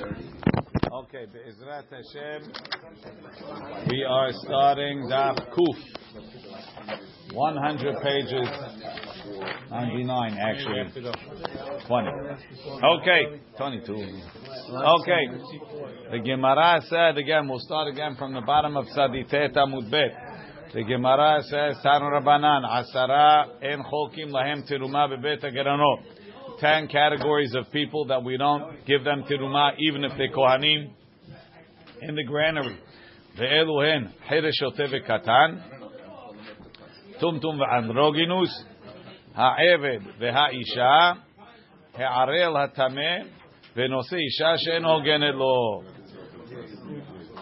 Okay, Be'ezrat Hashem, we are starting Daf Kuf. 100 pages, 99 actually, 20. Okay, 22. Okay, the Gemara said again, we'll start again from the bottom of Saditet Amud Bet. The Gemara says, Tan Rabbanan, Asara en chokim lahem teruma bebet Geranot ten categories of people that we don't give them tiruma, even if they're kohanim in the granary. ואלו הן חירש שוטה וקטן, טומטום ואנדרוגינוס, העבד והאישה, הערל הטמא, ונושא אישה שאין הוגנת לו.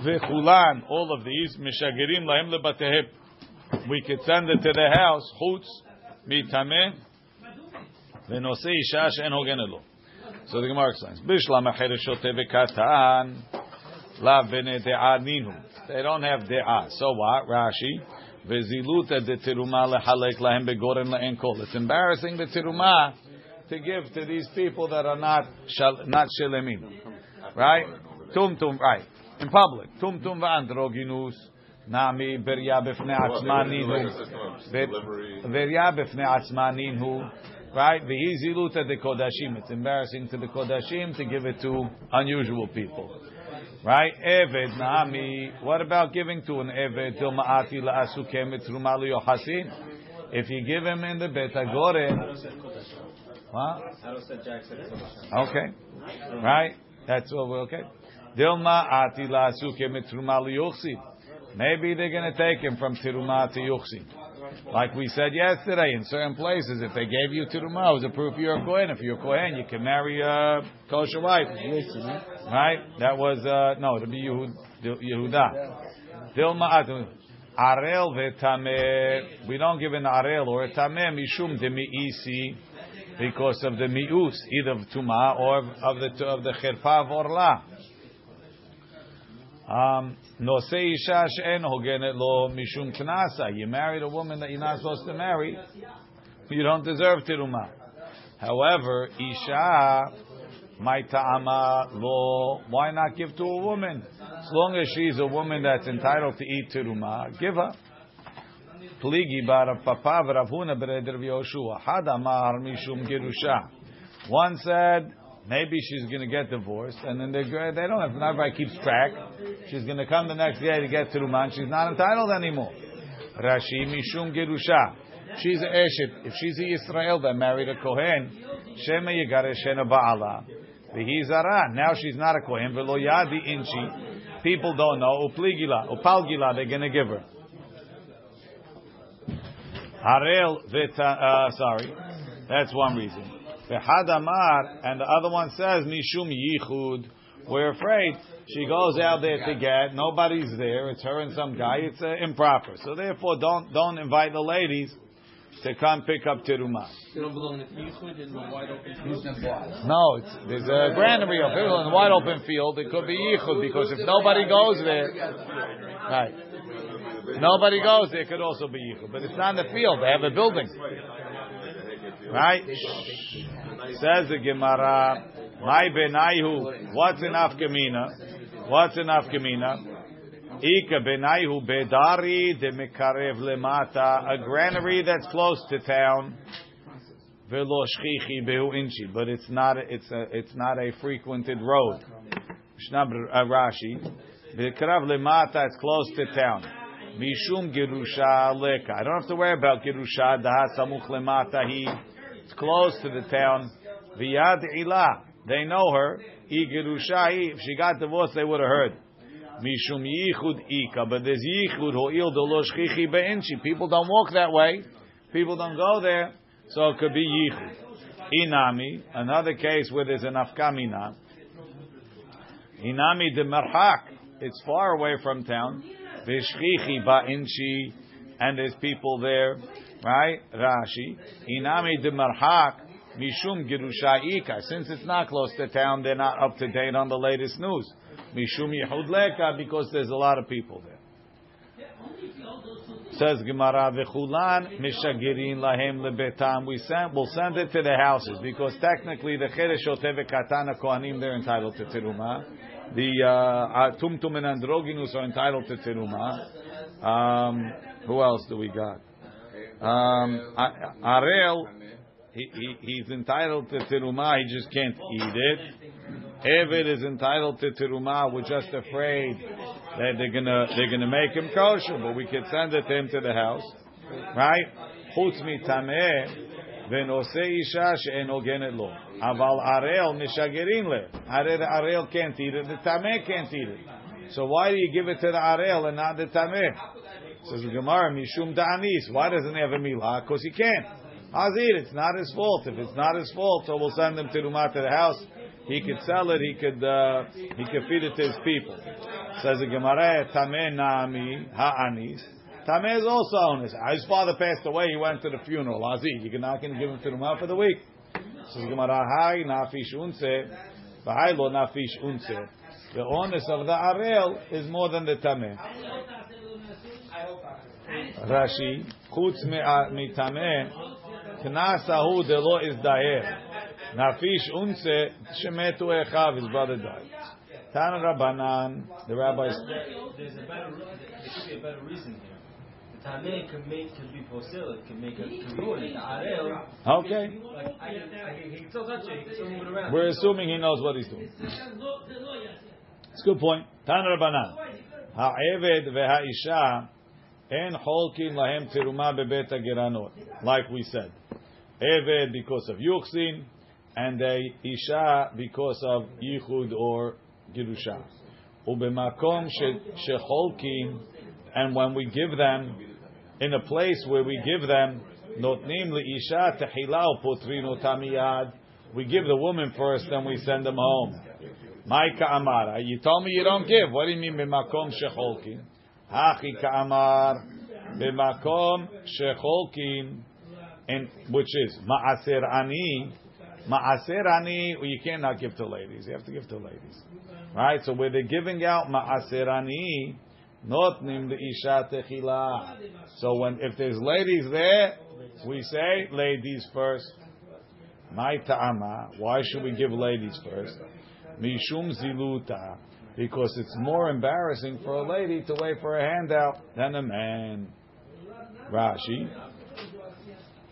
וכולן, all of these, משגרים להם לבתיהם. We could send it to the house, חוץ מטמא, ונושא אישה שאין הוגנת לו. So the Gemara explains, בשלם החרש שוטה וקטן, לאו בני דעה נינו. They don't have דעה. So what? Rashi, וזילותא דתרומה לחלק להם בגורן לאין כל. It's embarrassing the תרומה to give to these people that are not not שלמים. Right? טומטום, right. In public. טומטום ואנדרוגינוס. נעמי בריה בפני עצמה נינו. בריה בפני עצמה נינו. Right? The Iziluta de Kodashim. It's embarrassing to the Kodashim to give it to unusual people. Right? Eved Nami. What about giving to an Eved till Ma'ati la'asukem? If you give him in the Bet Agore. What? Okay. Right? That's we're okay. Dilma ati la'asukem etrumali yochsin. Maybe they're going to take him from Tiruma to Yuchsin. Like we said yesterday, in certain places, if they gave you Tiruma, it was a proof you're a Kohen. If you're a Kohen, you can marry a kosher wife. Right? That was, uh, no, to be Yehuda. Dilma Arel. We don't give an arel or a tameh mishum de mi'isi because of the mi'us, either of tuma or of the of the cherpa of orla. Um, She'en hogenet lo mishum knasa. You married a woman that you're not supposed to marry. You don't deserve tiruma. However, isha my ta'ama lo. Why not give to a woman? As long as she's a woman that's entitled to eat tiruma, give her. Pligi bar papa v'ravhuna b'reder v'yoshua. Mishum. One said Maybe she's going to get divorced, and then they they don't have. Not everybody keeps track. She's going to come the next day to get Teruman. She's not entitled anymore. Rashi mishum gerusha. She's a eshet. If she's a Israel that married a kohen, shema yigareshena ba'ala. V'hizara. Now she's not a kohen. V'lo yadi inchi. People don't know. Upligila, upalgila. They're going to give her. Harel. Uh, sorry, that's one reason. Amar, and the other one says Mishum Yichud. We're afraid she goes out there to get. Nobody's there. It's her and some guy. It's uh, improper. So therefore, don't don't invite the ladies to come pick up teruma. The. No, it's, there's a granary of people in the wide open field. It could be Yichud because if nobody goes there, right? Nobody goes there. It could also be Yichud, but it's not in the field. They have a building, right? Says the Gemara, my benaihu. What's an afkamina? What's an afkamina? Ika benaihu bedari de mekarev lemata. A granary that's close to town. Velo shchichi behu inchi. But it's not. It's a. It's not a frequented road. Mishnah uh, Rashi. Bekarav lemata. It's close to town. Mishum gerusha leka. I don't have to worry about gerusha. Daha samuch lemata. It's close to the town. Viyad ilah. They know her. Igirusha. If she got divorced, they would have heard. Mishum yichud ika. But there's yichud ho'il dolo shchichi be'inchi. People don't walk that way. People don't go there. So it could be yichud. Inami. Another case where there's an afkamina. Inami de merhak. It's far away from town. V'shchichi ba'inchi. And there's people there. Right? Rashi. Inami de merhak. Mishum Girushaika. Since it's not close to town, they're not up to date on the latest news. Mishum Yehud Leka, because there's a lot of people there. Says Gemara, v'chulan mishagirin lahem lebetam. We send, we'll send it to the houses because technically the cheresh oteve katana kohanim they're entitled to teruma. The uh, tumtum and androgynous are entitled to teruma. Um, who else do we got? Um, Arel, he, he, he's entitled to teruma. He just can't eat it. Eved is entitled to teruma. We're just afraid that they're gonna they're gonna make him kosher, but we could send it to him to the house, right? Chutz mitameh venose isha she'en ogenet lo. Aval arel mishagerin le. Arel can't eat it. The tameh can't eat it. So why do you give it to the arel and not the tameh? Says the Gemara, mishum da'anis. Why doesn't he have a milah? Because he can't. Hazir, it's not his fault. If it's not his fault, so we'll send him to Rumah to the house. He could sell it. He could uh, he could feed it to his people. Says the Gemara, Tameh Nami Ha'anis. Tameh is also honest. His father passed away. He went to the funeral. Azir, you cannot give him to Rumah for the week. Says the Gemara, Hai Nafish Unse, V'hai Lo Nafish Unse. The onus of the Arel is more than the Tameh. Rashi, Chutz mitameh, Knas ahu delo is daer. Nafish unse shemetu echav, his brother died. Tan Rabbanan, the rabbis. There's a better, there should be a better reason here. The Tameh can make, can be posil, it can make a kibbutz. The Arel, Okay, like, I I he can still touch it, he can still move it around. we're assuming he knows what he's doing. It's a good point. Tan Rabbanan. Ha'eved ve'ha'isha en holkin lahem teruma bebet. Like we said. Eved because of yuchsin, and a isha because of yichud or girusha. Ubemakom sheholkim, and when we give them in a place where we give them not notnim isha tehila potrino tamiyad, we give the woman first, then we send them home. Maika amara, you told me you don't give. What do you mean bemakom shecholkim? Hachi ka'amar bemakom shecholkim, and which is ma'aser ani. Ma'aser ani, you cannot give to ladies. You have to give to ladies, right? So where they're giving out ma'aser ani, notnim the isha techila. So when if there's ladies there, we say ladies first. My ta'ama. Why should we give ladies first? Mishum ziluta Because it's more embarrassing for a lady to wait for a handout than a man. Rashi.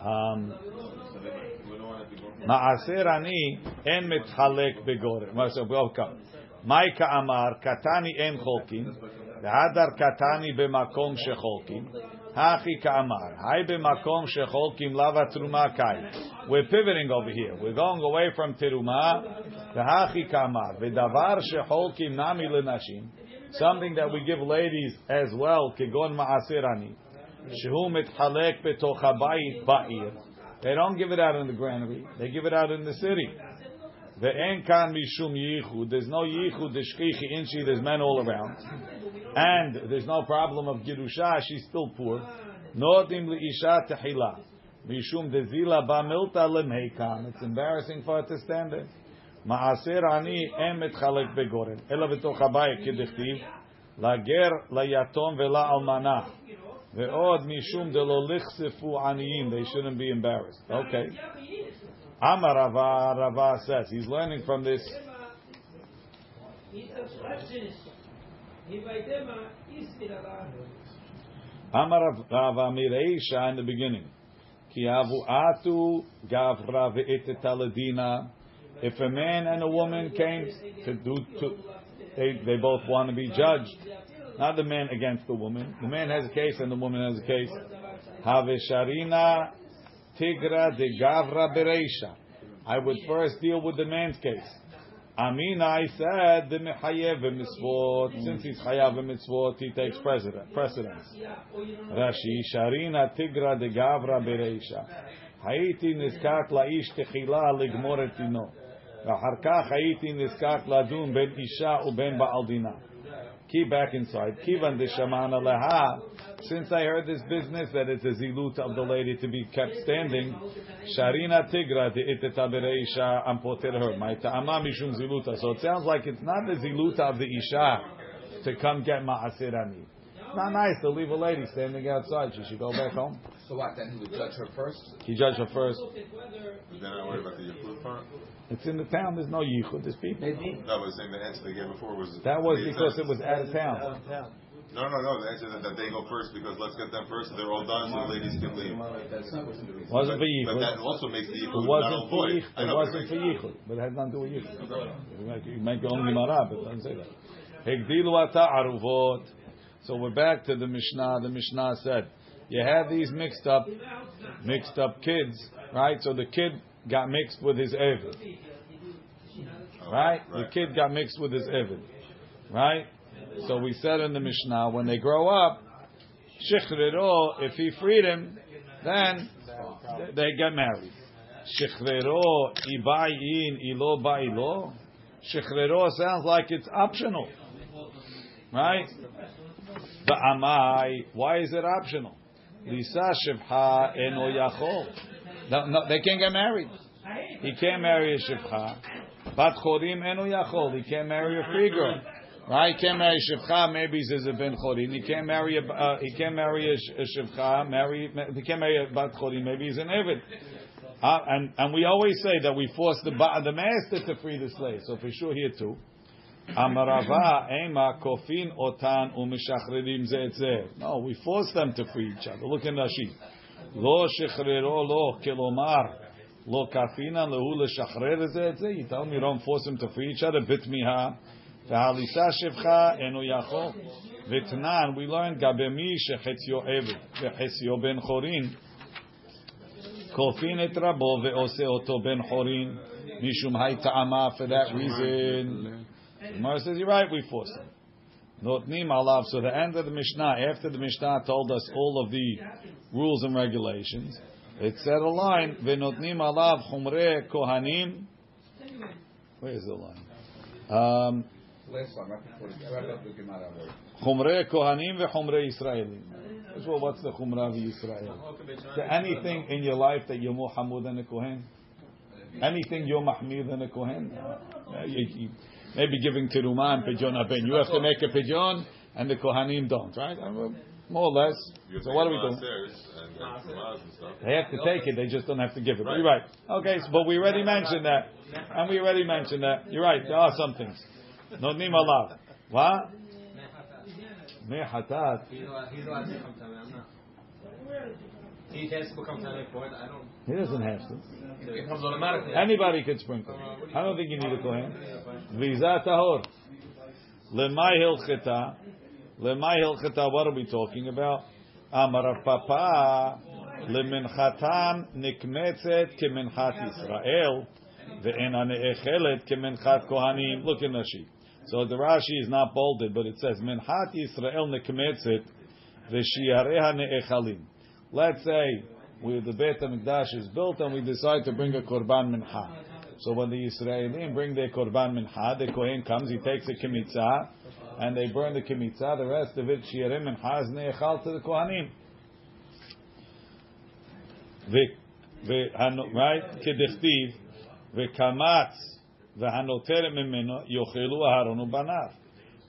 Um, Ma'aser ani en mitchalek begorem. Welcome. My ka'amar katani en cholkin. והדר קטני במקום שחולקים, Hachi Kamar. Hai shecholkim lava truma kai. We're pivoting over here. We're going away from teruma The Hachi Kamar. V'davar shecholkim nami lenashim. Something that we give ladies as well. Kigon ma'asirani. Shehu mitchalek betoch ba'ir. They don't give it out in the granary. They give it out in the city. There's no yichud. There's no yichud. There's men all around and there's no problem of girusha. She's still poor. Notim liisha tehila. Mishum dezila ba milta lemhekan. It's embarrassing for her to stand there. Ani em etchalek begoren. Ela betoch habayit kedichtiv. Lager layatom vela almanah. Ve'od mishum delo lichsefu aniyim. They shouldn't be embarrassed. Okay. Amar Rava, Rava says he's learning from this. Amar Rava Mireisha in the beginning. Ki avu atu gavra ve'etetaladina. If a man and a woman came to do, to, they, they both want to be judged. Not the man against the woman. The man has a case and the woman has a case. Have sharina tigra de gavra bereisha. I would first deal with the man's case. Amina, I said the mechayev mitzvot. Since he's chayav mitzvot, he takes precedence. precedence. Rashi sharina tigra de gavra bereisha. הייתי נזקק לאיש תחילה לגמור את דינו. ואחר כך הייתי נזקק לדון בין אישה ובין בעל דינה. Key back inside. Kivan deshamana leha. Since I heard this business that it's a zilut of the lady to be kept standing, sharina tigra de iteta bereisha ampoter her. My ta'ama mishum ziluta. So it sounds like it's not the ziluta of the isha to come get ma'asirani. It's not nice to leave a lady standing outside. She should go back home. So what? Then he would judge her first. He judged her first. But then I worry about the Yichud part. It's in the town. There's no yichud. There's people. No, but saying the answer they gave before was That was because sense. it was out of town. No, no, no. The answer is that they go first because let's get them first. They're all done, so the ladies can leave. That's not what's the reason. Wasn't for But that also makes the Yichud not wasn't void. It wasn't for yichud. But it has nothing to do with yichud. You make- You make your own but it doesn't say that. Hegdilu ata aruvot. So we're back to the Mishnah. The Mishnah said, you have these mixed up, mixed up kids, right? So the kid got mixed with his Evid. Right? The kid got mixed with his Evid. Right? So we said in the Mishnah, when they grow up, Shichrero, if he freed him, then they get married. Shichrero, ibayin, ilo ba'ilo. Shichrero sounds like it's optional. Right? The amai, why is it optional? Lisa shivha eno yachol. No, they can't get married. He can't marry a shivcha. Bat chorim eno yachol. He can't marry a free girl. Right? He can't marry a shivcha. Maybe he's a ben chorim. He can't marry a. Uh, he can't marry a, a shivcha. Marry. He can't marry a bat chorim. Maybe he's an evid. Uh, and and we always say that we force the the master to free the slave. So for sure here too. Amarava ema kofin otan umishachrerim ze et ze. No, we force them to free each other. Look in Rashi. Lo shechrero lo kelomar lo kafina lehu leshachrer ze et ze. You tell me you don't force them to free each other. Bit miha v'halisa shevcha enu yachol. V'tnan we learned gabemi shechetzio eved v'chetzio ben chorin. כופין את רבו ועושה אותו בן חורין משום הייטעמה for that reason. Gemara says, you're right, we force him. Notnim alav. So the end of the Mishnah, after the Mishnah told us all of the rules and regulations, it said a line, v'notnim alav chumre kohanim. Where is the line? Um. Chumre Kohanim ve'chumre Yisraelim. Well, what's the Chumra v'Yisrael? So anything in your life that you're more hamud than a Kohen? Anything you're mahmir than a Kohen? Uh, you- you- maybe giving terumah and pidyon haben. You have to make a pidyon, and the Kohanim don't, right? More or less. You're So what are we doing? And, uh, and and stuff. They have to take it, they just don't have to give it. You're right. Okay, so, but we already mentioned that. And we already mentioned that. You're right, there are some things. Notnim alav. What? Mehatat. He's allowed, uh, he's allowed to me. I'm. He has to come to me for it. I don't. He doesn't have to. It. Anybody could sprinkle. I don't think you need a kohen. Visa tahor. Lemay hilcheta. Lemay hilcheta. What are we talking about? Amar papa. Leminchatam nikmetzet keminchat Israel. Ve'ena ne'echelet keminchat kohanim. Look in the sheet. So the Rashi is not bolded, but it says minchat Israel nikmetzet ve'shiareha ne'echalim. Let's say we, the Beit HaMikdash is built and we decide to bring a Korban Mincha. So when the Israelim bring their Korban Mincha, the Kohen comes, he takes a Kimitzah, and they burn the Kimitzah, the rest of it, Shirim Mincha, is Ne'echal to the Kohanim. Ve- ve- hano- Right? כדכתיב, וקמץ והנותר ממנו יאכלו אהרון ובניו.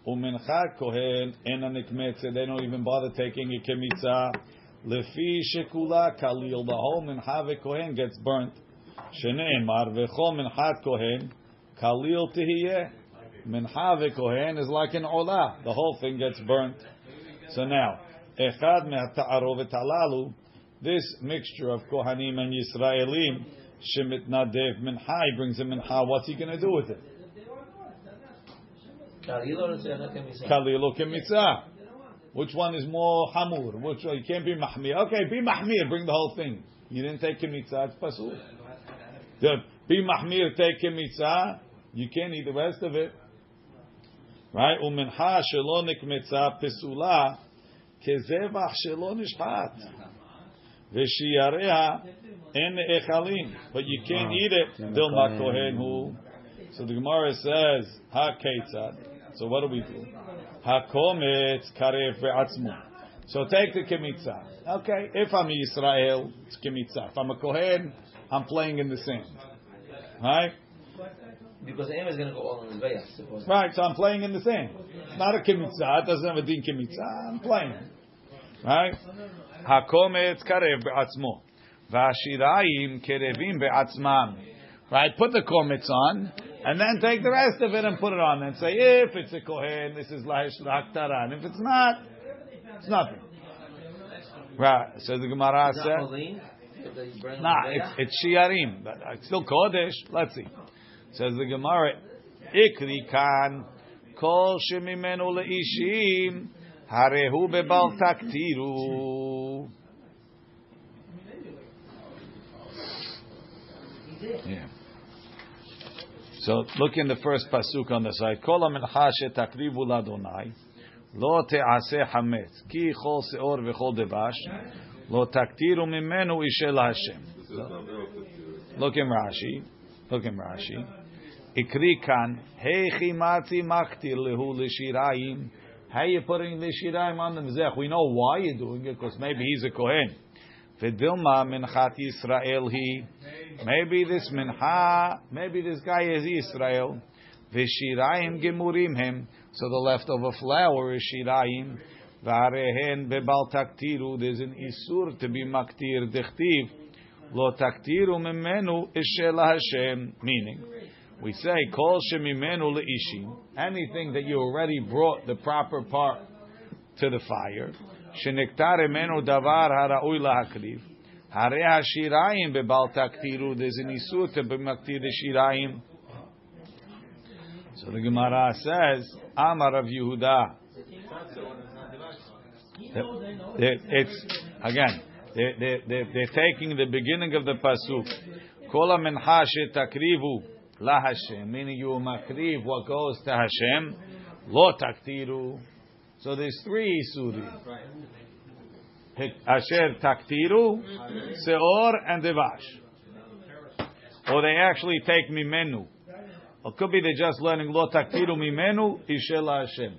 ומנחת כהן אין הנקמצת, they don't even bother taking a kmitza. Lefi shekula kalil v'hom and have kohen gets burnt. Sheneimar v'chom and had kohen kalil tihiyeh. Minhave kohen is like an olah. The whole thing gets burnt. So now, echad me'ta'arov talalu. This mixture of kohanim and Yisraelim, shemit nadev minhai brings him minha. What's he going to do with it? Kalilo kemitzah. Which one is more hamur? Which one? You can't be mahmir. Okay, be mahmir. Bring the whole thing. You didn't take Kemitzah. It's pasul. The be mahmir. Take Kemitzah. You can't eat the rest of it. Right? Umincha shelo nikmetzah pesula kezevach shelo nishpat. V'shiyareha en echalim. But you can't eat it. Dilma kohen hu. So the Gemara says, ha ketzad. So what do we do? Hakometz karev ve'atzmu. So take the kemitzah. Okay, if I'm Israel, it's kemitzah. If I'm a kohen, I'm playing in the sand. Right? Because the aim is going to go all on his way, I suppose. Right, so I'm playing in the sand. not a kemitzah. It doesn't have a din kemitzah. I'm playing. Right? Hakometz karev be'atzmo. Vashirayim kerevim be'atzmam. Right? Put the kometz on, and then take the rest of it and put it on, and say if it's a kohen, this is lahish laktara, and if it's not, it's nothing. Right? So the Gemara Is that said. Malin? That you burn Nah, it's, Mizbeach? it's shiarim, but it's still kodesh. Let's see. Says the Gemara, ikri kan kol shemimenu leishim harehu bebal taktiru. Yeah. So look in the first pasuk on the side. Kol ha shetakrivu ladonai lo te'aseh hametz ki chol seor v'chol devash lo taktiru mimenu ishel Hashem. Look in Rashi. Look in Rashi. Ikri kan heichi mati maktir lehu l'shirayim. How are you putting the shirayim on the mizbeach? We know why you're doing it because maybe he's a kohen. V'dilma minchat Yisrael he. Maybe this mincha, maybe this guy is Israel. V'shirayim gemurim him. So the leftover flour is shirayim. V'arehen bebal taktiru. There's an isur to be maktir dechtiv. Lo taktiru mimenu ishel Hashem. Meaning, we say kol shemimenu leishim. Anything that you already brought the proper part to the fire. Haraui lahakriv. Hare hashirayim bebal taktiru. There's an isur to be maktir the. So the Gemara says, Amar of Yehuda. It's again. They're, they're, they're, they're taking the beginning of the pasuk. Kol mincha takrivu la Hashem, meaning you makriv what goes to Hashem, lo taktiru. So there's three isurim. Asher taktiru, seor, and devash. Or they actually take mimenu. Or could be they're just learning lo taktiru mimenu, ishela Hashem.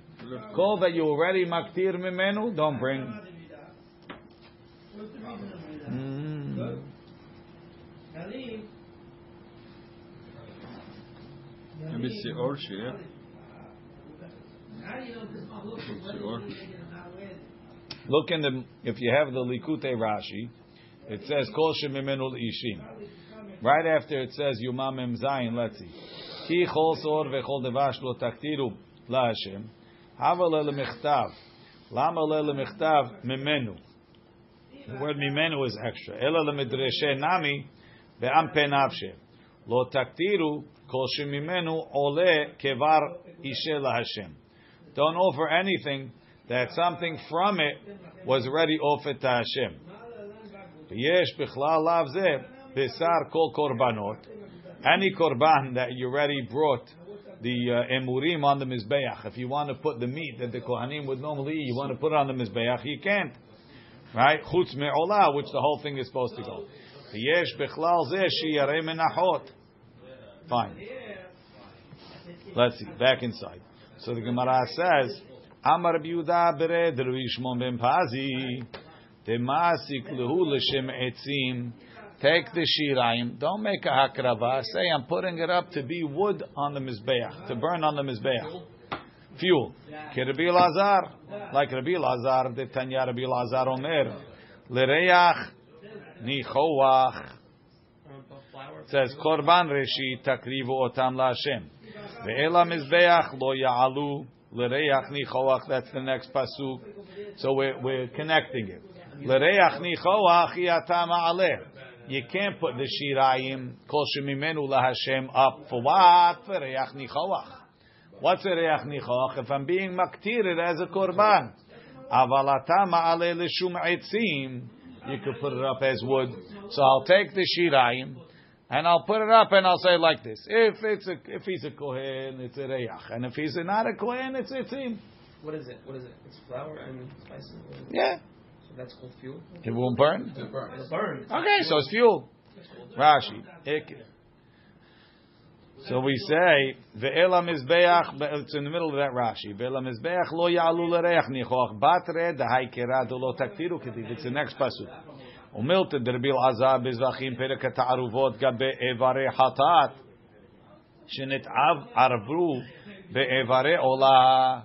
Call that you already maktir mimenu, don't bring. Mm. Maybe Seor Shir. Look in the if you have the Likute Rashi, it says Kol Shemimenu Ishim. Right after it says Yuma Mem Zayin, let's see. Ki Chol Sor Vechol Devash Lo Taktiru La Hashem. Hava Le Mechtav. Lama Le Mechtav Mimenu. The word Mimenu is extra. Ela Le Medreshe Nami Ve'am Penavshe. Lo Taktiru Kol Shemimenu Ole Kevar Ishe La Hashem. Don't offer anything that something from it was already offered to Hashem. Yesh bichlal lav zeh besar kol korbanot. Any korban that you already brought the uh, emurim on the mizbeach. If you want to put the meat that the kohanim would normally eat, you want to put it on the mizbeach, you can't. Right? Chutz me'olah, which the whole thing is supposed to go. Yesh bichlal zeh shiyarei menachot. Fine. Let's see. Back inside. So the Gemara says, Amar Biuda bered Rishmon ben Pazi, Demasik lehu l'shem etzim. Take the shirayim. Don't make a hakrava. Say I'm putting it up to be wood on the mizbeach, to burn on the mizbeach. Fuel. Rabbi Lazar, like Rabbi Lazar, the Tanya Rabbi Lazar Omer, l'reach nichoach. Says korban reshi takrivu otam laHashem. Ve'ela mizbeach lo ya'alu. L'reach nichoach. That's the next pasuk. So we're, we're connecting it. L'reach nichoach yata ma'aleh. You can't put the shirayim kol shemimenu laHashem up for what? For reach nichoach. What's a reach nichoach? If I'm being maktired as a korban. Aval ata ma'aleh l'shum etzim. You could put it up as wood. So I'll take the shirayim. And I'll put it up and I'll say like this: If it's a, if he's a kohen, it's a reyach, and if he's not a kohen, it's etzim. What is it? What is it? It's flour and spices. It? Yeah, So that's called fuel. it won't burn. It burns. It'll burn. Okay, so it's fuel. Rashi. So we say ve'ela mizbeach. It's in the middle of that Rashi. Ve'ela mizbeach lo ya'alu l'reach nichoach batre dahaykera do lo taktiru kediv. It's the next pasuk. ומילתא דרבי אלעזר בזבחים פרק התערובות גבי איברי חטאת שנתערברו באיברי עולה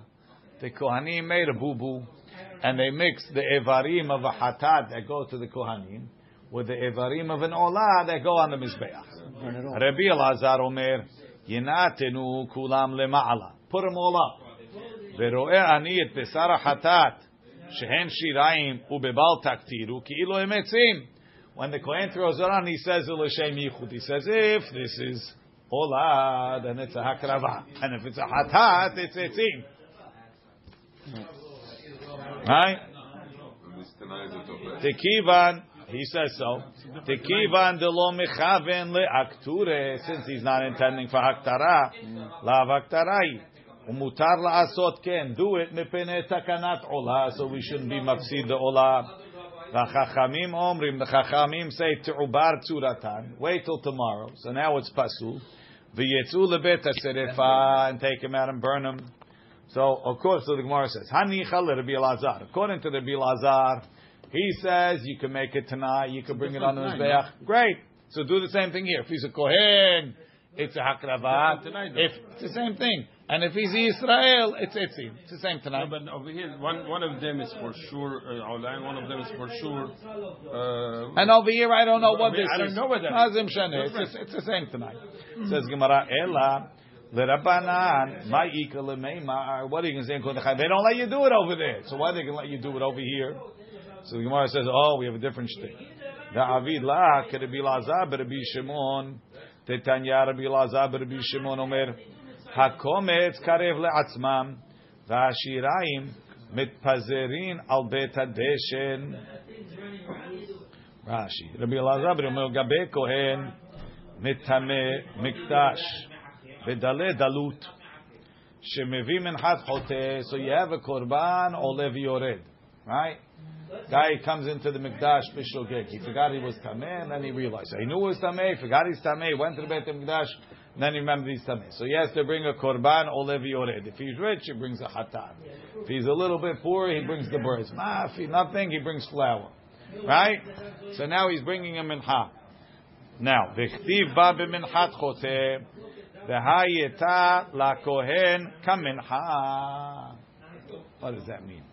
the Kohanim made a boo and they mixed the evarim of a hatat that go to the Kohanim with the evarim of an olah that go on the Elazar Omer, Yinatenu kulam lema'ala. Put them all up. ורואה אני את בשר החטאת, Shehen shirayim ubebal taktiru ki ilo emetzim. When the Kohen throws it on, he says l'shem yichud. He says if this is ola, then it's a hakrava, and if it's a hatat, it's etzim. Right? Tekivan, he says so. Tekivan de lo mechaven le akture, since he's not intending for haktara, la vaktarai. Umutar la'asot ken, do it mipene takanat olah, so we shouldn't be mafsid the olah. V'chachamim omrim, the chachamim say te'ubar tzuratan. Wait till tomorrow. So now it's pasul. V'yetzu lebet ha'serefa, and take him out and burn him. So, of course, so the Gemara says, Hanicha Rabbi Elazar. According to Rabbi Elazar, he says you can make it tonight, you can bring it on the Mizbeach. Great. So do the same thing here. If he's a Kohen, it's a Hakrava. Tonight, If it's the same thing. And if he's Israel, it's Etzim. It's the same No, tonight. but over here, one one of them is for sure uh, and one of them is for sure. Uh, And over here, I don't know what I mean, this I don't is. know what that Shane. It's, the- it's the same tonight. Says Gemara, Ela, Lerabanan, Ma'ika Lemeimar. What are you going to say in Kodachai? They don't let you do it over there. So why are they going to let you do it over here? So the Gemara says, oh, we have a different shtick. The Avid La, Rabbi Lazar, Rabbi Shimon, Tetanya, Rabbi Lazar, Rabbi Shimon, Omer, Hakometz karev le'atzmam, והשיריים מתפזרים על בית הדשן. רש"י, רבי אלעזר אומר, גבי כהן מטמא מקדש ודלה דלות, שמביא מנחת חוטא, so you have a קורבן עולה ויורד, right? Guy comes into the Mikdash b'shogeg. He forgot he was tameh, and then he realized. He knew he was tameh, forgot he's tameh, went to the Beit Mikdash, and then he remembered he's tameh. So he has to bring a korban olev yored. If he's rich, he brings a hatat. If he's a little bit poor, he brings the birds. Ma, if he's nothing, he brings flour. Right? So now he's bringing a mincha. Now, v'chtiv ba b'minchat choteh, v'hayeta la kohen kamincha. What does that mean?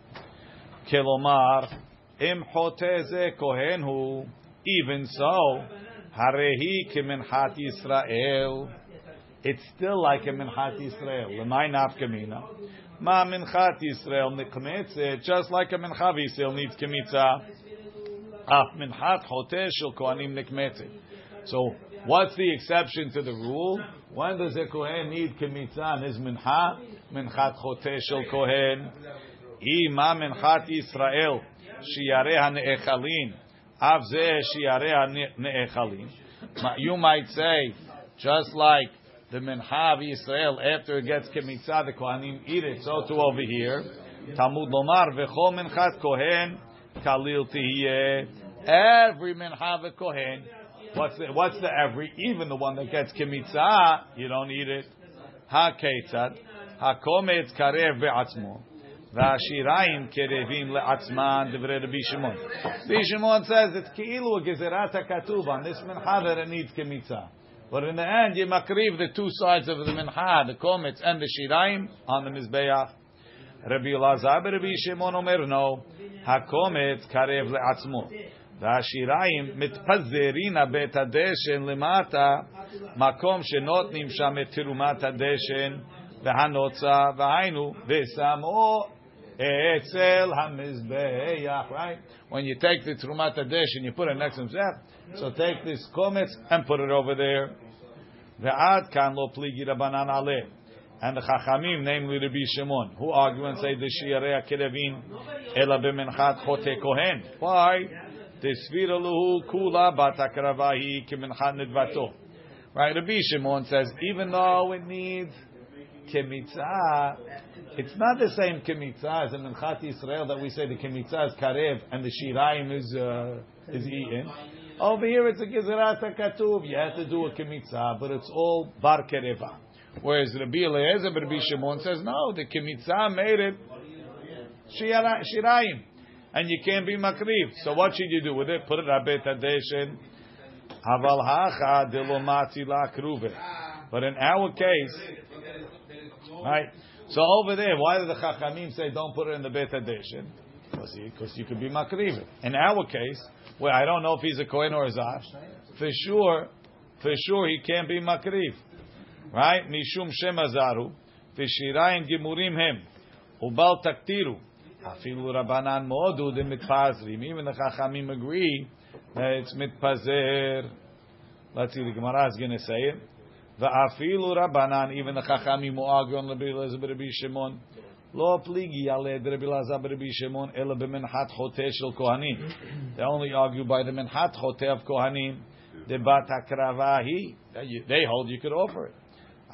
כלומר, אם חוטא זה כהן הוא, even so, הרי היא כמנחת ישראל. it's still like a minchat Yisrael. L'may nafkamina. Ma minchat Yisrael nikmetzet, eh, just like a minchat Yisrael needs kmitza. Af minchat hoteh shel kohanim nikmetzet. So, what's the exception to the rule? When does a kohen need kmitza? in his mincha? Minchat hoteh shel kohen. Ima minchat Yisrael shiyareha ne'echalin. Av zeh shiyareha ne'echalin. You might say, just like the mincha of Yisrael, after it gets kemitzah, the kohanim eat it. So too over here. Talmud lomar v'chol minchat kohen kalil tihiyeh. Every mincha of a kohen. What's the, what's the every? Even the one that gets kemitzah, you don't eat it. Ha ketzad. Ha kometz karev ve'atzmo. והשיריים קרבים לעצמן דברי רבי שמעון. רבי שמעון says it's כאילו גזירת הכתוב on this mincha that it needs כמיצה. But in the end, you makriv the two sides of the mincha, the kometz and the shirayim on the mizbeach. Rabbi Elazar Rabbi Shimon אומר no, הקומץ קרב לעצמו. והשיריים מתפזרין בית הדשן למטה, מקום שנותנים שם את תרומת הדשן והנוצה, והיינו, ושמו אצל המזבח, right? When you take the תרומת הדשן, you put it next to himself, so take this קומץ and put it over there. Ve'ad kan lo pligi rabanan ale. And the Chachamim, namely Rabbi Shimon, who argue and say the Shiarei Kerevin ela b'menchat chote kohen. Why? Tesvira luhu kula batakravahi k'Menchat nedvato. Right, Rabbi Shimon says, even though it needs kemitzah, it's not the same kemitzah as in Menchat Israel that we say the kemitzah is karev and the shiraim is, uh, is eaten. Over here it's a gezerat katuv. You have to do a kemitzah, but it's all bar kereva. Whereas Rabbi Eliezer, Rabbi Shimon says no, the kemitzah made it shira- shiraim, and you can't be makriv. So what should you do with it? Put it abet adeshin. Haval hacha delomati la. But in our case, right? So over there, why did the Chachamim say don't put it in the Beit Hadeshin? Because you could be makriv. In our case, where I don't know if he's a Kohen or a Zar, for sure, for sure he can't be makriv. Right? Mishum Shem Azaru, v'shirayim gimurim hem, ubal taktiru. Afilu Rabbanan modu de mitpazrim. Even the Chachamim agree that it's mitpazer. Let's see, the Gemara is going to say it. Va'afilu Rabbanan, even the Chachamim argue on Rabbi Shimon. Lo pligi ale drebilazar berbi shimon ela. They only argue by the menchat choteh of kohanim. They hold you could offer it.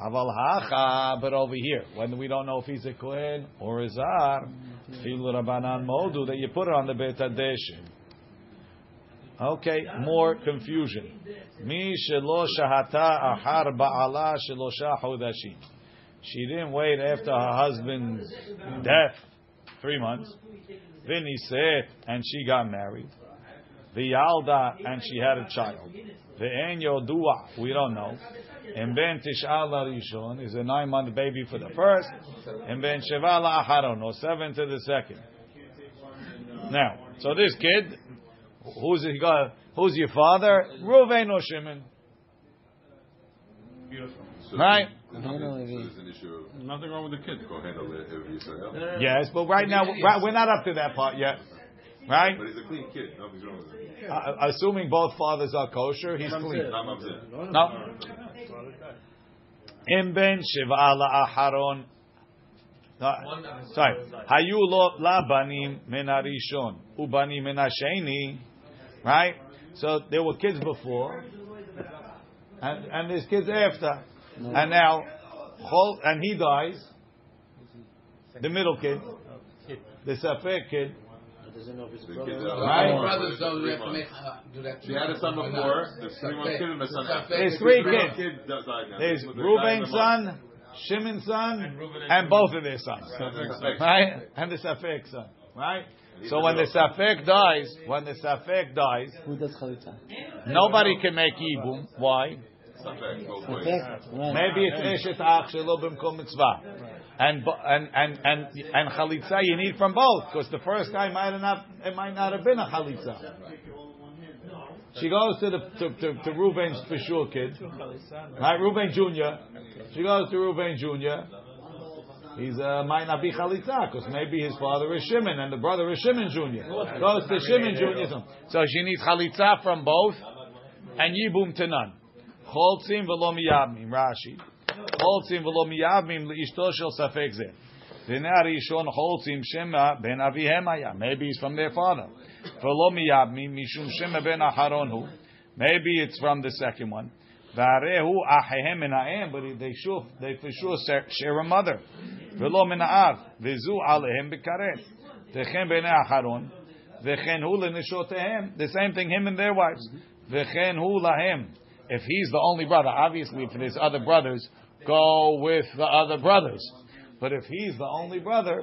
But over here, when we don't know if he's a kohen or a zar, fil rabanan modu that you put it on the bet Okay, more confusion. Mi shelo shahata ahar ba'ala shelosha hodashim. She didn't wait after her husband's death, three months. Then he said, and she got married. The V'yalda, and she had a child. Ve'en yodua, we don't know. And ben tish'al rishon is a nine-month baby for the first, and ben sheva la'aharon, or seven to the second. Now, so this kid, who's he got? Who's your father? Reuven or Shimon? So Right. There's nothing, there's an issue of Nothing wrong with the kid. go handle it if Yisrael. Yes, but right now right, we're not up to that part yet, right? But he's a clean kid. Nothing's wrong with him. Uh, assuming both fathers are kosher, he's clean. No. Im ben shiva la aharon. Sorry. Hayu lo la banim min harishon ubanim min. Right. So there were kids before, and and there's kids after, and now, and he dies. The middle kid, the Safek kid, The kid's Right. out. Brothers, though, we Three have to make, uh, do that. She had a son before. There's three months kid and a son after. There's three Three kids. kid died. There's With the guy in Reuben's son, Shimon's son, and both of their sons. Right? And the Safek son. Right? So when the Safek dies, when the Safek dies, Who does chalitza? nobody can make Yibum. Why? Maybe it's Eshet Ach Shelo B'mkom Mitzvah. And, and, and, and, and Chalitza you need from both, because the first guy might not, it might not have been a Chalitza. She goes to the to, to, to for sure kid, right? Reuben Junior. She goes to Reuben Junior. He's uh, might not be chalitza because maybe his father is Shimon and the brother is Shimon Junior. Goes to Shimon Junior. So she needs chalitza from both and yibum to none. Choltzim v'lo miyabmim. Rashi. Choltzim v'lo miyabmim leishto shel safek zeh. V'nei rishon choltzim shema ben avihem haya. Maybe he's from their father. V'lo miyabmim mishum shema ben aharon. Maybe it's from the second one. V'arehu ahehem min ha'em, but they sure, they for sure share- a mother. V'lo min ha'av. V'zu alehem b'karet. V'chen b'nei aharon. V'chen hu l'neshotehem. The same thing, him and their wives. V'chen hu lahem. If he's the only brother, obviously if there's other brothers, go with the other brothers. But if he's the only brother,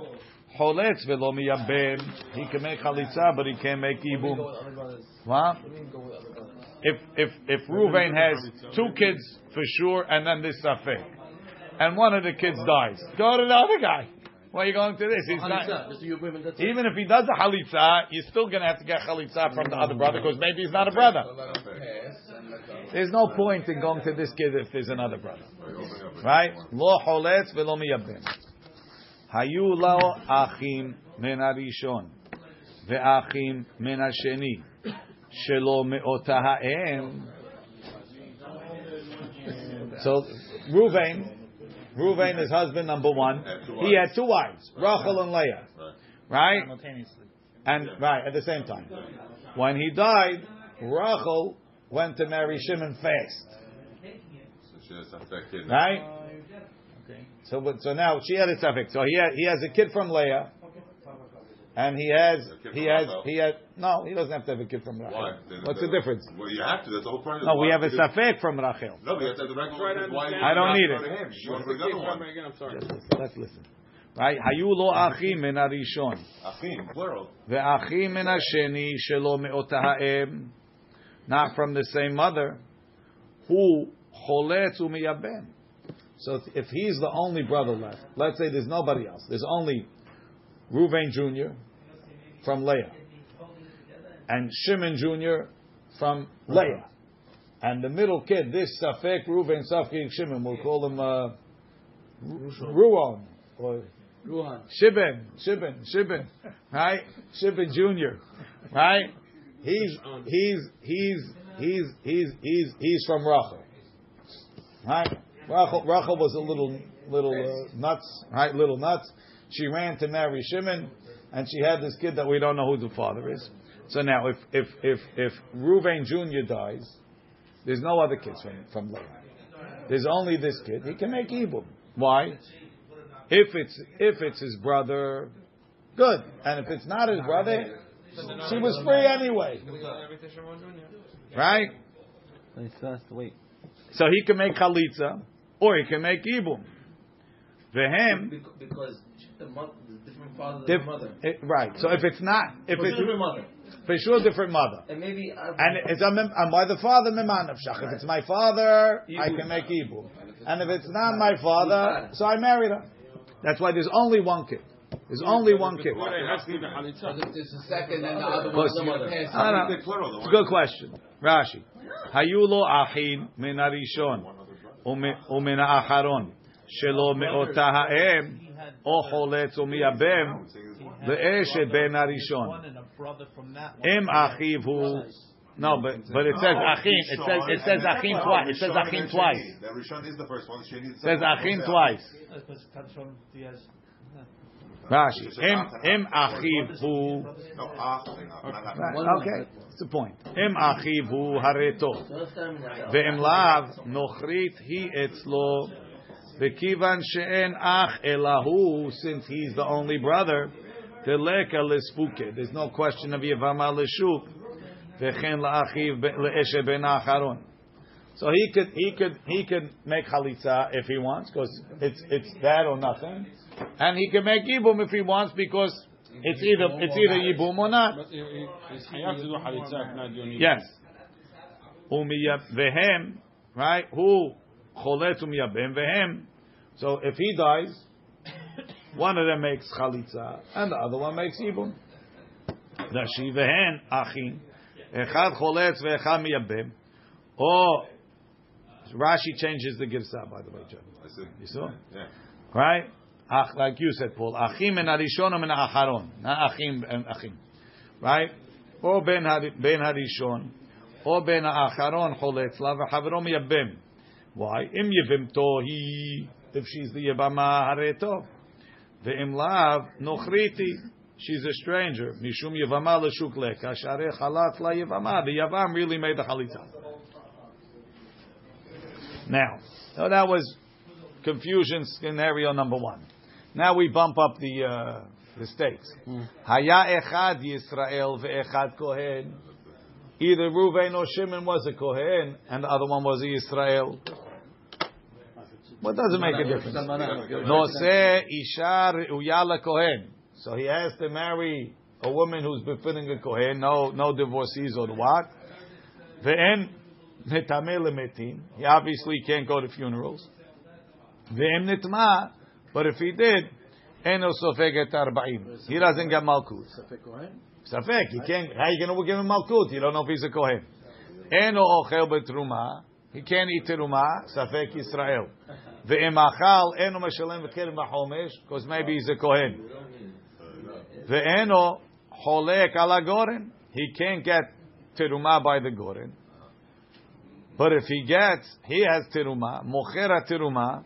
choletz miyabem. He can make chalitza, but he can't make ibum. What? If if if Ruvain has two kids for sure, and then this safek, and one of the kids dies, go to the other guy. Why are you going to this? He's not. Even if he does a chalitza, you're still going to have to get chalitza from the other brother because maybe he's not a brother. So let them pass and let them. There's no point in going to this kid if there's another brother. Right? Lo choletz velo miyabim. Hayu lo achim harishon ve'achim hasheni shelo me'ota ha'em. So Ruvain, Ruvain is husband number one. Had two He wives. had two wives, Rachel and Leah. Right. Right? And right at the same time, when he died, Rachel went to marry Shimon fast. So she has Safek kid. Right? So, but- so now she had a safek. So he had, he has a kid from Leah, and he has A he from has Rachel. he has no, he doesn't have to have a kid from Rachel. Why? Then What's the difference? Well, you have to. That's the whole point. of No, the we have a because- safek from Rachel. No, we have to have the regular. Why I don't need it. him? You want to What's bring the the other one. again? I'm sorry. Just listen, let's listen. Right? Hayu lo achim min harishon Achim, plural. ve'achim min hasheni shelo me'ota ha'em, not from the same mother. Who choletz u'miyabem. So if- if he's the only brother left, let's say there's nobody else. There's only Reuven Jr. from Leah and Shimon Jr. from Leah. And the middle kid, this Safek Ruven, Safek Shimon, we'll call him uh, Ruon or Ruhan. Shibin, Shibin, Shibin, right? Shibin Jr. Right? He's he's he's he's he's he's he's from Rachel. Right? Rachel, Rachel was a little little uh, nuts, right? Little nuts. She ran to marry Shimon, and she had this kid that we don't know who the father is. So now, if if if if Ruvain Jr. dies, there's no other kids from from Leah. There's only this kid. He can make Ibum. Why? If it's if it's his brother, good. And if it's not his brother, she was free anyway, right? He still has to wait. So he can make chalitza, or he can make ibum. Vehem, Bec- Because the mother, the different father, diff- mother. it- right. So if it's not, if it's different mother. For sure, different mother. And maybe I'm and it's I'm, I'm by the father miman of shach. If it's my father, I can make ibu. And if it's not my father, so I married her. That's why there's only one kid. There's only one kid. There's a second and the other one. It's a good question. Rashi. Hayulo achin min arishon umin acharon shelo meota ha'em o choletz umiyabem le'eshe ben arishon brother from that one. Im achiv who? No, but but it says achim. It says it says achim twice. It says achim twice. The Rishon is the first one. It says achim twice. Rashi. Im im achiv who? Ah, okay, it's the point. Im achiv who hareto. Ve'im lav nochrit he etzlo. V'kivan she'en ach elahu, since he's the only brother. Teleka lesfuke. There's no question of Yevama leshuv. Vechen la'achiv le'eshe ben acharon. So he could he could he could make halitza if he wants because it's it's that or nothing, and he can make yibum if he wants because it's either it's either yibum or not. Yes. Vehem, right? Who cholet umiyabem vehem? So if he dies, one of them makes chalitza, and the other one makes ibum. Rashi vehen achim, echad choletz veechad miyabim. Or oh, Rashi changes the givsa, by the way, John. I see. You saw? Yeah. Right? Ach, like you said, Paul. Achim and arishonim and aharon. Not achim and achim. Right? Or ben, ben harishon. Or ben aharon choletz la v'chavro miyabim. Why? Im yivimto he. If she's the yabama haretov. Ve'im lav nochriti. She's a stranger. Mishum yevama l'shuk leka. Share halat la yevama. The yavam really made the halitza. Now, so that was confusion scenario number one. Now we bump up the uh, the stakes. Hmm. Haya echad Yisrael ve'echad kohen. Either Reuven or Shimon was a kohen, and the other one was Israel. What does it make a difference? Noseh isha re'uya Kohen. So he has to marry a woman who's befitting a Kohen. No, no divorcees or what. Ve'en netame lemetim. He obviously can't go to funerals. Ve'em nitma. But if he did, eno sofeg et arba'im. He doesn't get malkut. Safek, he can't. How you going to give him malkut? You don't know if he's a kohen. Eno ochel betruma. He can't eat teruma. Safek Yisrael. Ve'em achal eno meshalem v'kerem b'chomesh because maybe he's a kohen. Ve'eno cholek ala. He can't get teruma by the goren. But if he gets, he has teruma, mochera teruma,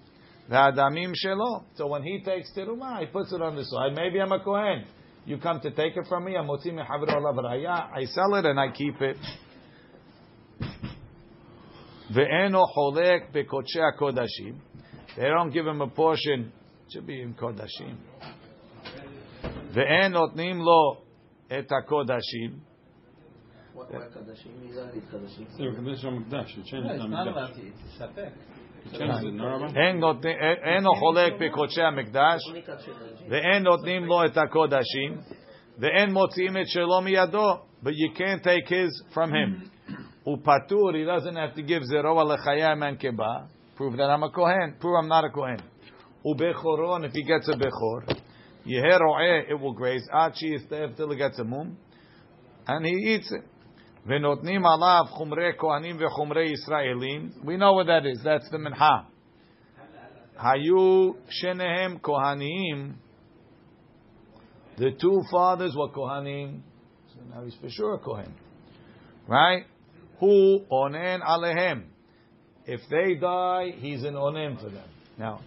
V'adamim shelo. So when he takes teruma, he puts it on the side. Maybe I'm a kohen. You come to take it from me. I'm motzi mechavro alav. I sell it and I keep it. Ve'eno cholek bekochei kodashim. They don't give him a portion. It should be in kodashim. Ve'en notnim lo et hakodashim. What- what Kadashim? He's already Kadashim. Yeah, Kadesh HaMikdash, he changed No, it it's on not Mikdash. allowed to eat. It's safek. He changed it, no, Rabbi? אין נותנים- אינו חולק בקודשי המקדש, Only Kadashim. ואין נותנים לו את הקודשים, ואין מוציאים את שלו מידו, but you can't take his from him. הוא פטור, he doesn't have to give זרוע לחיי המנקבה, Prove that I'm a kohen. Prove I'm not a kohen. Ubechoron, if he gets a bechor, yeher ro'eh, it will graze. Achi yistev till he gets a mum, and he eats it. Venotnim alav chumrei kohanim vechumrei Yisraelim. We know what that is. That's the minha. Hayu shenehem kohanim. The two fathers were kohanim. So now he's for sure a kohen. Right? Who onen alehem. If they die, he's an onen for them. Now,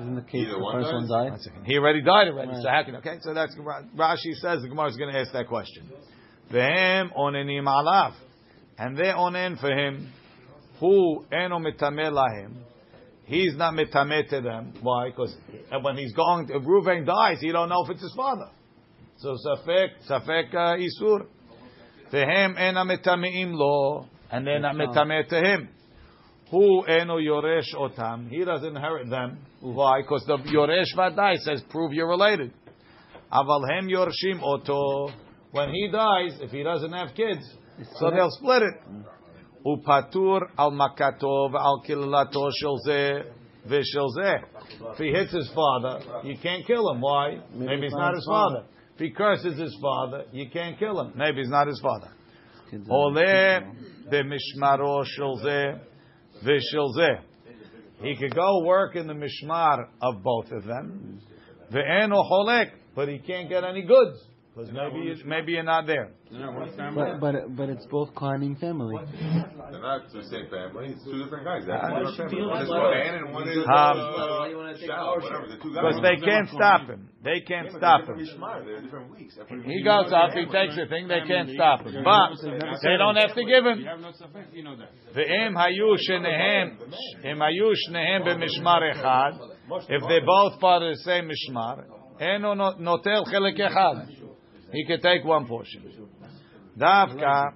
Isn't the case Either the one first one dies? died? one second. He already died already. Right. So how can okay? So that's Rashi says the Gemara is going to ask that question. Vehem onenim alav, and they onen for him. Who eno mitameh lahem. He's not mitameh to them. Why? Because when he's going, if Reuven dies, he don't know if it's his father. So safek safek uh, isur. Vehem ena mitameim lo, and they're not mitameh to him. Who eno yoresh otam? He doesn't inherit them. Mm-hmm. Why? Because the yoresh vadai says prove you're related. Aval hem yorshim oto. When he dies, if he doesn't have kids, so they'll split it. Mm-hmm. Upatur al makato al shel zeh. If he hits his father, you can't kill him. Why? Maybe he's not his father. If he curses his father, you can't kill him. Maybe he's not his father. Ole b'mishmaro shel He could go work in the mishmar of both of them. But he can't get any goods because maybe you- maybe you're not there. Yeah. But but but it's both climbing family. They're not the same family. It's two different guys. That's Uh, different family. One is Kohen and one is Um, uh, you wanna take Shalom, ownership? whatever. The two Because they can't stop him. They can't stop him. Different. He goes up, he takes the thing, they can't stop him. But they don't have to give him. have no safek, you know that. Ve'im hayu shenehem, im hayu shnehem b'mishmar echad. If they both part of the same mishmar, eno no- notel chelek echad. He can take one portion. Davka,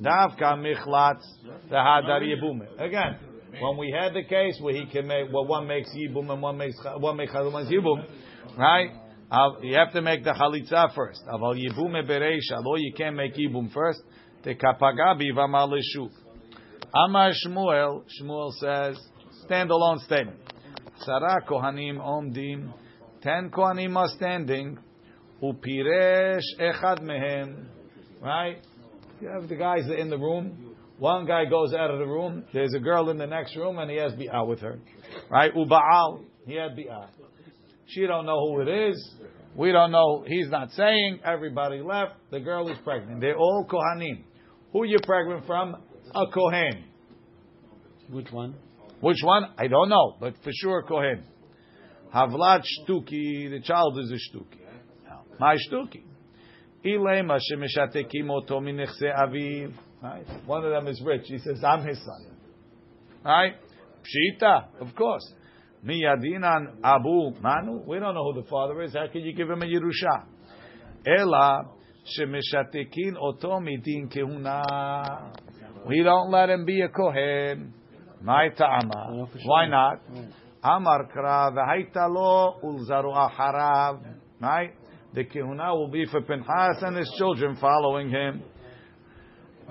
davka michlatz v'hadar yibume. Again, when we had the case where he can make, well, one makes yibum and one makes one makes one yibum, right? You have to make the chalitza first. Aval yibume bereisha, lo, you can't make yibum first. The kapagabi bivamal lishuk. Amar Shmuel, Shmuel says, standalone statement. Sara kohanim omdim, ten kohanim are standing, upiresh echad mehem. Right? You have the guys in the room. One guy goes out of the room. There's a girl in the next room, and he has bi'ah with her. Right? Ubaal, he had bi'ah. She don't know who it is. We don't know. He's not saying. Everybody left. The girl is pregnant. They're all kohanim. Who you pregnant from? A kohen. Which one? Which one? I don't know, but for sure Kohen. Havlat shtuki, the child is a shtuki. My shtuki. Ilema shemishatekim oto minechse aviv. Right? One of them is rich. He says, I'm his son. Right? Pshita, of course. Miyadinan abu manu. We don't know who the father is. How can you give him a Yerusha? Ela shemishatekin oto midin kehuna. We don't let him be a Kohen. My ta'ama. know for sure. Why not? Mm. Amar kra v'haita lo ulzaru acharav. Right? The kehuna will be for Pinchas and his children following him.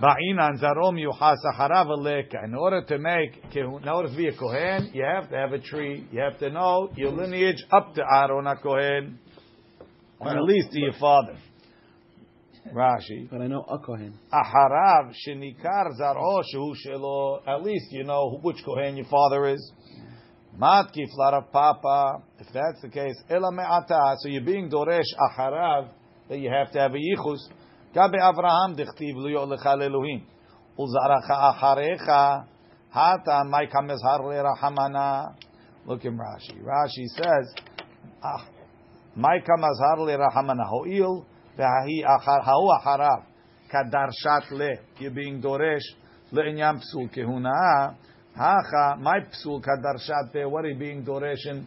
Ba'inan zarom yuhas acharav aleka. In order to make kehuna, in order to be a kohen, you have to have a tree. You have to know your lineage up to Aaron HaKohen. Or at least to your father. Rashi. But I know a Kohen. Aharav shenikar zaro shehu shelo. At least you know which kohen your father is. Matki flara papa. If that's the case, ela me'ata. So you're being doresh acharav that you have to have a yichus. Gabe Avraham dichtiv luyo lecha leluhim. Uzaracha acharecha. Hata maika mezhar rahamana. Look in Rashi. Rashi says, ah, maika mazhar rahamana ho'il ve'ahi achar ha'u acharav. Kadarshat le. You're being doresh le'inyam psul kehuna'ah. הכה, my פסול כדרשת ל, what are you being דורש in,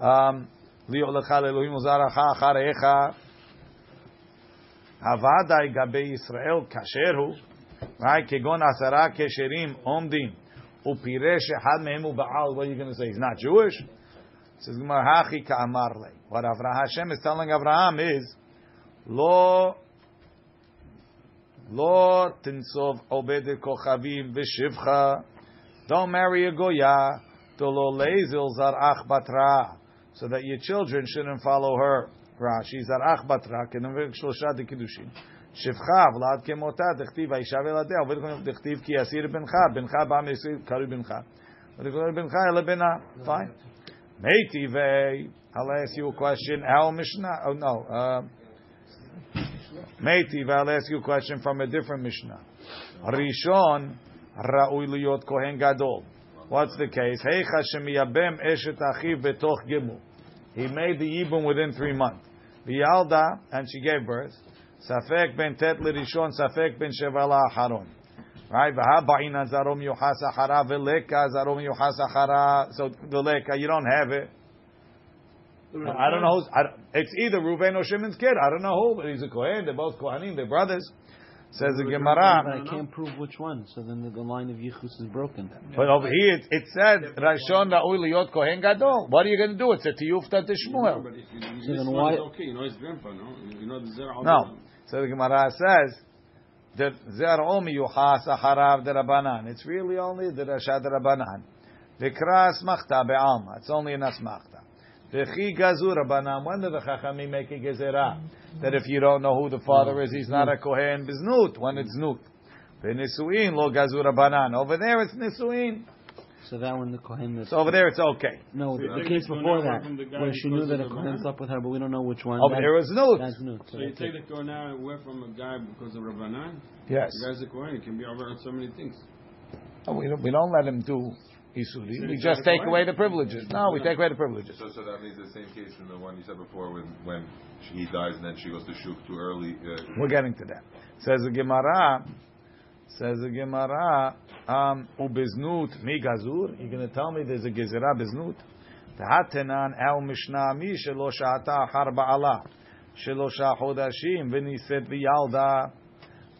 um, להיות לך לאלוהים וזרעך אחריך, הוודאי גבי ישראל כאשר הוא, right, כגון עשרה כשרים עומדים, ופירש אחד מהם הוא בעל, what are you going to say, he's not Jewish? Says Gemara, הכי כאמר לי. What Avraham, Hashem is telling Abraham is, לא לא תנסוב עובד כוכבים ושבחה. Don't marry a goya V'tolo lezil zarach batra, so that your children shouldn't follow her. Rashi zarach batra kenavik shlosha dekidushin. שפחה ולעד כמותה, דכתיב האישה וילדיה, עובד כהן דכתיב כי יסיר בנך, בנך בא מיסיר קרוי בנך. וקורא בנך אלא בנה. Fine. Meiti vei, I'll ask you a question, our Mishnah, oh no, uh, Meiti vei, I'll ask you a question from a different Mishnah. Rishon, Ra'ui liyot kohen gadol. What's the case? Heicha shemiyabem eshet achiv betoch gimel. He made the yibum within three months. V'yalda, and she gave birth. Safek ben tet lirishon, safek ben shevala acharon. Right? V'haba'ina zarom yuhas achara, v'leka zarom yuhas achara. So v'leka, you don't have it. I don't know who's, I it's either Reuven or Shimon's kid. I don't know who, but he's a Kohen. They're both Kohanim. They're brothers. Says the But Gemara. I can't prove which one, so then the, the line of Yichus is broken. But over here it, it said Rashon Ra'ui Liyot Kohen Gadol. What are you going to do? It's a Tiyufta Tishmuel. But if you, So this then one why- is okay, you know his grandpa, no? You know the Zerah No. So the Gemara says that Zer Omi Yuhas Acharav Derabanan. It's really only the Rashad Derabanan. Vikra Asmachta Be'alma. It's only an Asmachta. V'chi Gazur Rabanan. When did the Chachamim make a Gezerah? That if you don't know who the father is, he's not a Kohen Biznut. When it's Nut. V'nisuin Lo Gazur Rabanan. Over there it's Nisuin. So that one, the Kohen. That, So over there it's okay. no, So the, the case before that, from the guy where she knew that a the Kohen man? slept with her, but we don't know which one. Over That- there is Nut. That's new. So So you that's take it. the Kohen away from a guy because of Rabbanan? Yes. The guy's a Kohen, he can be over on so many things. No, we don't, we don't let him do Isuri. said We just take away the privileges. No, we take away the privileges. So, so that means the same case from the one you said before when, when he dies and then she goes to shuk too early. Uh, We're getting to that. Says the Gemara. Says the Gemara. Um, ubiznut mi gazur. You're going to tell me there's a gezerah biznut? Tahatenan al mishnah mi shelo sha'ata har ba'ala. Shelosha chodashim v'niset v'yalda.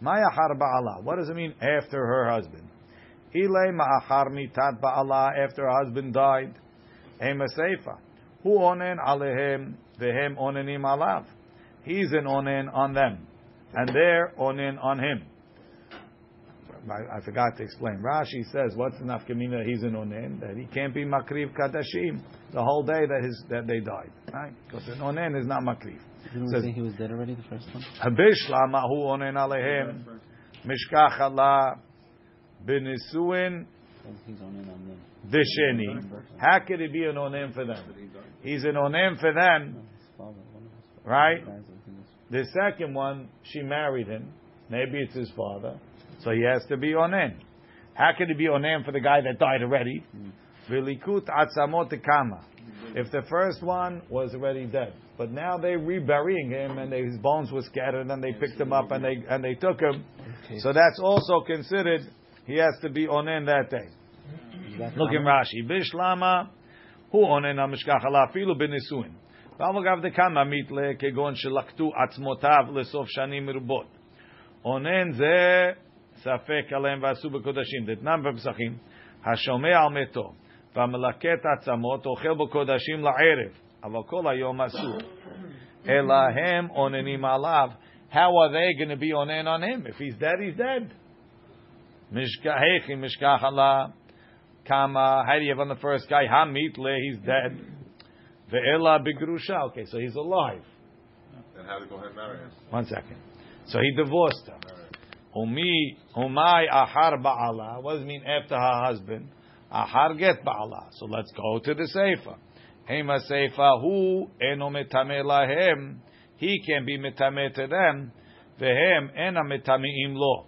Maya har ba'ala. What does it mean after her husband? Ilay ma'achar mitat ba'ala after her husband died. Ema seifa. Hu onen alehem vehem onenim alav. He's an onen on them, and they're onen on him. I, I forgot to explain. Rashi says, "What's the nafkamina? He's an onen that he can't be makriv kadashim the whole day that his that they died, right? Because an onen is not makriv. Didn't we Says- say he was dead already, the first one? Habish lama hu onen alehem mishkach Allah benisuin He's on in on them. desheni. How could he be an onen for them? He's an onen for them, His father, one of his right? guys, I think it's- The second one, she married him. Maybe it's his father. So he has to be onen. How can he be onen for the guy that died already? Vilikut atzamot kama. If the first one was already dead, but now they're reburying him and they, his bones were scattered and they picked him up and they and they took him. So that's also considered he has to be onen that day. Is that Look in common? Rashi. Bishlama hu onen המשכח עליו אפילו בנישואין. ואף אגב דקמא מיתלה כגון שלקטו עצמותיו לסוף שנים מרובות. אונן זה ספק עליהם ועשו בקודשים. דתנם בפסחים, השומע על מתו והמלקט עצמות אוכל בקודשים לערב, אבל כל היום אסור. אלא הם אוננים עליו. How are they going to be onen on him? If he's dead, he's dead. Mishkahechi mishkach Allah. Kama, how do you have on the first guy? Hamitle, he's dead. Ve'ela bigrusha. Okay, so he's alive. and how to go ahead and marry him. One second. So he divorced her. Umi, umay ahar ba'ala. What does it mean after her husband? Ahar get ba'ala. So let's go to the Seifa. Hema Seifa, hu eno metame lahem. He can be metame to them. Vehem ena metameim lo.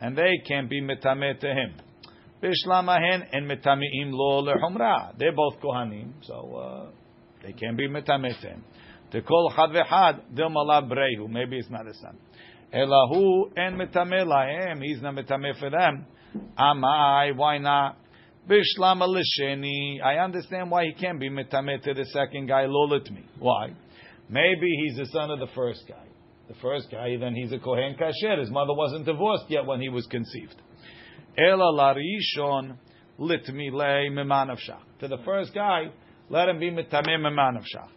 And they can be metame to him. Bishlamahen and metameim lo lehumra. They're both kohanim, so uh, they can be metame to him. To call chad vechad dilmala brehu. Maybe it's not a son. Elahu and metame lahem. He's not metame for them. Amai, why not? Bishlama lisheni. I understand why he can't be metame to the second guy. Lolit me. Why? Maybe he's the son of the first guy. The first guy, then he's a kohen kasher. His mother wasn't divorced yet when he was conceived. Ela larishon litmi le memanavshach. To the first guy, let him be metame memanavshach.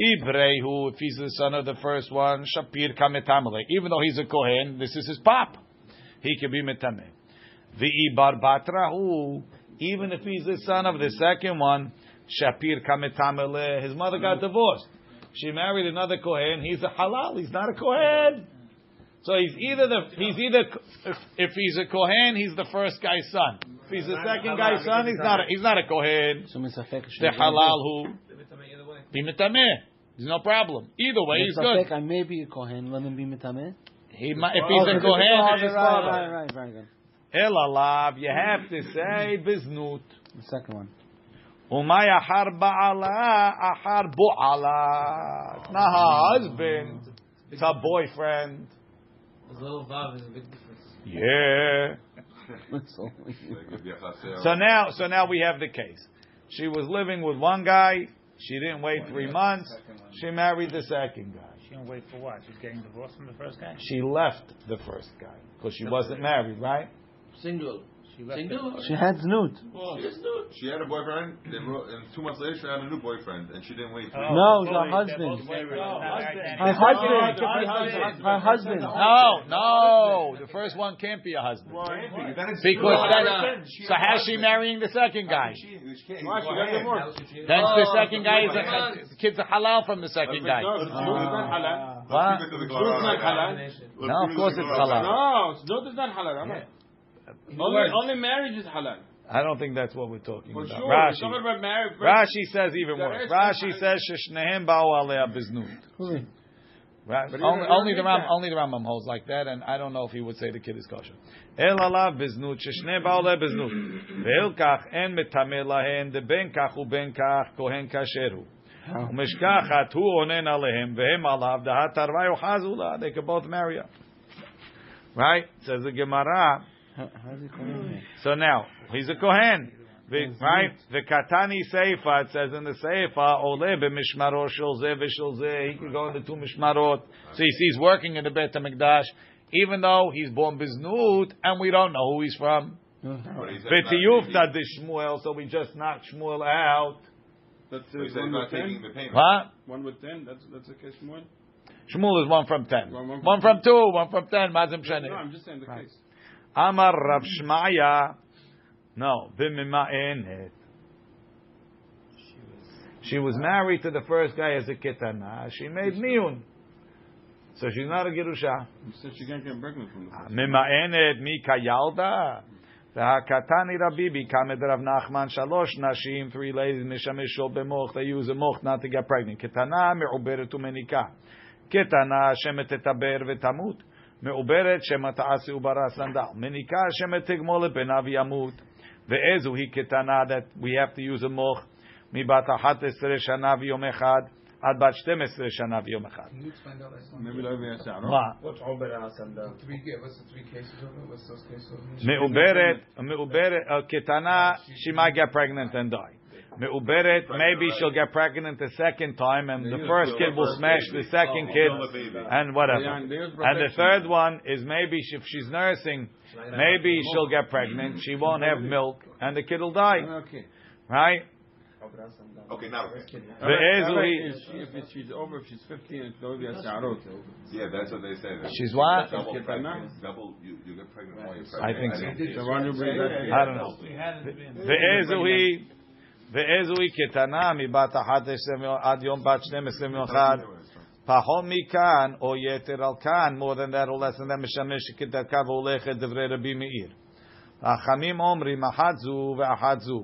Ibrehu, if he's the son of the first one, Shapir kametamale. Even though he's a Kohen, this is his pop. He can be metame. V'i bar batrahu, even if he's the son of the second one, Shapir kametamele, his mother got divorced. She married another Kohen, he's a halal, he's not a Kohen. So he's either the he's either if, if he's a Kohen, he's the first guy's son. If he's the second guy's son, he's not a, he's not a Kohen. The halal who be mitameh. There's no problem. Either way, he's good. I may be a kohen. Let him be mitameh. He might, if he's oh, a Kohen, oh, it's his right, right, right, very good. El alav, you have to say biznut. The second one. Umay ahar ba'ala, ahar bu'ala. It's not her husband. It's her boyfriend. Little vav is a big difference. Yeah. So, So now, so now we have the case. She was living with one guy. She didn't wait three months. She married the second guy. She didn't wait for what? She's getting divorced from the first guy? She left the first guy because she wasn't married, right? Single. She left Single. she had znut. She had a boyfriend, they wrote, and two months later she had a new boyfriend, and she didn't wait. Oh, No, her husband. they're. Her Her husband. Her husband. No, no. The first one can't be a husband. Because then, uh, so how's she marrying the second guy? Then the oh, second guy is a, the kid's a halal from the second guy. What? No, of course it's halal. No, znut is not halal. Rabbi. Only, only marriage is halal. I don't think that's what we're talking For about. sure. We're talking Rashi. about marriage. Rashi says even The worse. Rashi is- says sheshnehem ba'u alea biznut. Right? But you Only, don't only the Ram, only the Rambam holds like that, and I don't know if he would say the kid is kosher. El alav biznut sheshne ba'oleh biznut. Ve'el kach en metameh lahen de ben kach u ben kach kohen kasheru. Umeshkachat hu onen alehem vehem alav dahat tarvai uchazula. They could both marry her. Right? Says the Gemara. How does he call him? So now he's a kohen, right? The katani seifa it says in the seifa ole b'mishmarot shel zeh v'shel zeh. He can go into two mishmarot. So he sees working in the Beit Hamikdash, even though he's born biznut and we don't know who he's from. V'tiyufta de Shmuel, so we just knock Shmuel out. That's So uh, one with ten. the. What? One with ten. That's that's a case one. Shmuel is one from ten. One- one from One from two. One from ten. Mazim No, I'm just saying the case. Amar Rav Shmaya. No, v'mima'enet. She was married to the first guy as a ketana. She made miyun. So she's not a gerusha. You said she can't get pregnant from the first. ממאנת מכילדה. והקטני רבי כמה דרב נחמן שלוש נשים, three ladies משמשו במוח, they use a מוח not to get pregnant. קטנה מעוברת ומניקה. קטנה שמא תתבר ותמות. מעוברת שמא תעשה וברה סנדל. מניקה שמא תגמול לבנה וימות. ואיזו היא קטנה that we have to use a מוח מבת 11 שנה ויום אחד עד בת 12 שנה ויום אחד. Can you explain that last one? Maybe like we have Sarah. מה? What's Ober Asanda? Three, ga- what's the three cases of it? What's those cases of it? מעוברת, מעוברת, uh, קטנה, she might get pregnant and die. Me'uberet, maybe she'll get pregnant the second time, and the first kid will smash the second kid, and whatever. And the third one is maybe if she's nursing, maybe she'll get pregnant, she won't have milk, and the kid will die. Right? Okay, now okay. If she's over, if she's 15, it's going to be a sarot. Yeah, that's what they say. That. She's what? Double. Double, you, you get pregnant while you're pregnant. I think so. I, don't know. The Ezuhi. ואיזו היא קטנה מבת 11 עד יום בת 12 מיוחד. פחות מכאן, או יתר על כאן, more than that or less than that, משמש כדרכה והולכת דברי רבי מאיר. החכמים אומרים, אחת זו ואחת זו.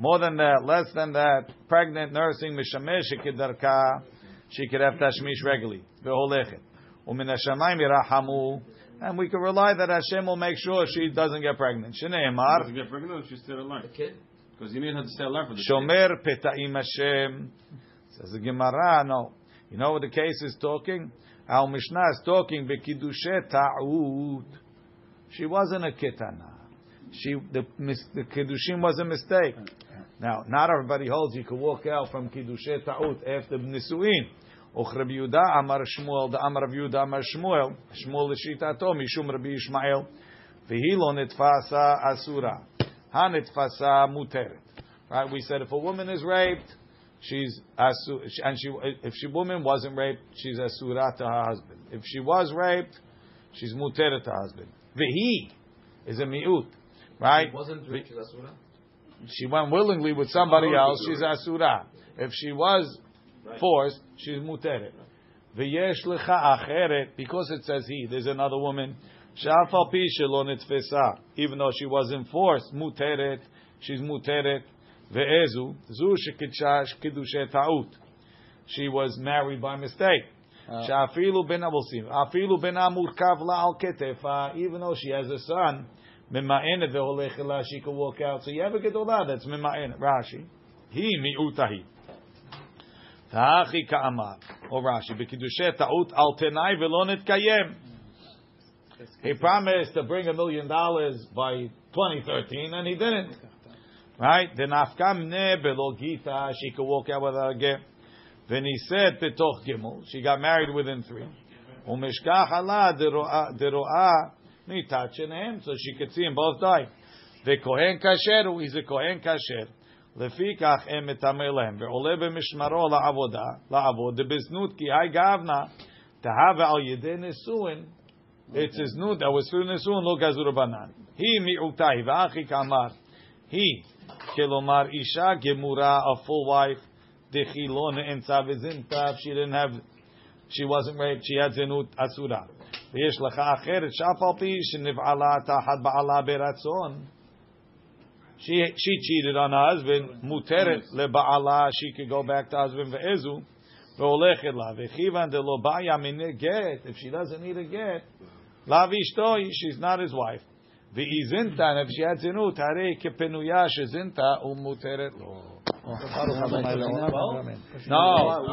More than that, less than that, pregnant, nursing, משמש כדרכה, she could have tashmish regularly, והולכת. ומן השמיים ירחמו, and we can rely that Hashem will make sure she doesn't get pregnant. שנאמר, Does she get pregnant or she's still alive? kid? Because you need to stay alive for Shomer peta'im Hashem. Says the Gemara, no. You know what the case is talking? Our Mishnah is talking bekidushe ta'ud. She wasn't a ketana. She the the kiddushin was a mistake. Now, not everybody holds you can walk out from kiddushe ta'ud after nisuin. Och Rabbi Yehuda Amar Shmuel, the Amar Rabbi Yehuda Amar Shmuel, Shmuel l'shitato mishum Rabbi Yishmael, v'hi lo nitfasa asura, ha nitfasa muteret. Right? We said if a woman is raped, she's asu, and she if she woman wasn't raped, she's asura to her husband. If she was raped, she's muteret to her husband. V'hi is a miut. Right? She wasn't raped, is Asura? She went willingly with somebody else. She's asura. If she was forced, she's muteret. Acheret because it says he. There's another woman. She'af al pi shelo nitfesa. Even though she wasn't forced, muteret. She's muteret. Ve'ezu zu shekitshash kidushe ta'ut. She was married by mistake. Ah. Sha'afilu ben we'll see. Afilu ben amurkav la'al ketefa. Even though she has a son, mema'enet ve'olech ela, she can walk out. So you have a gedolah that's mema'enet. Rashi. He mi'utahi. Ta'achi ka'amar. Or Rashi. B'kiddushe ta'ut al tenai ve'lo nitkayem. He promised to bring a million dollars by 2013, and he didn't. Right? Then afkam ne belo gita, she could walk out without a get. Then he said petoch gimel, she got married within three. Umeshkach ala deroa mitat shenehem, so she could see them both die. The kohen kasher, he's a kohen kasher. לפיכך הם מטמא להם, ועולה במשמרו לעבודה, לעבוד, דבזנות כי היי גאבנה, תהווה על ידי נישואין, it's his nud that was through Nisun, lo gazur banan. He mi'utai, v'achi kamar. He, kelomar isha gemura, a full wife, dechilon ensa v'zinta, she didn't have, she wasn't raped, she had zenut asura. ויש לך אחרת, שאף על פי שנבעלה תחת בעלה ברצון. She, she cheated on her husband, muteret leba'ala, she could go back to husband ve'ezu, והולכת לה, וכיוון דלא בעיה מיני גט, if she doesn't need a get, Lavishto, she's not his wife. V'izinta, and if she had zinut, harei kepenuya shezinta umuteret lo. Oh. No.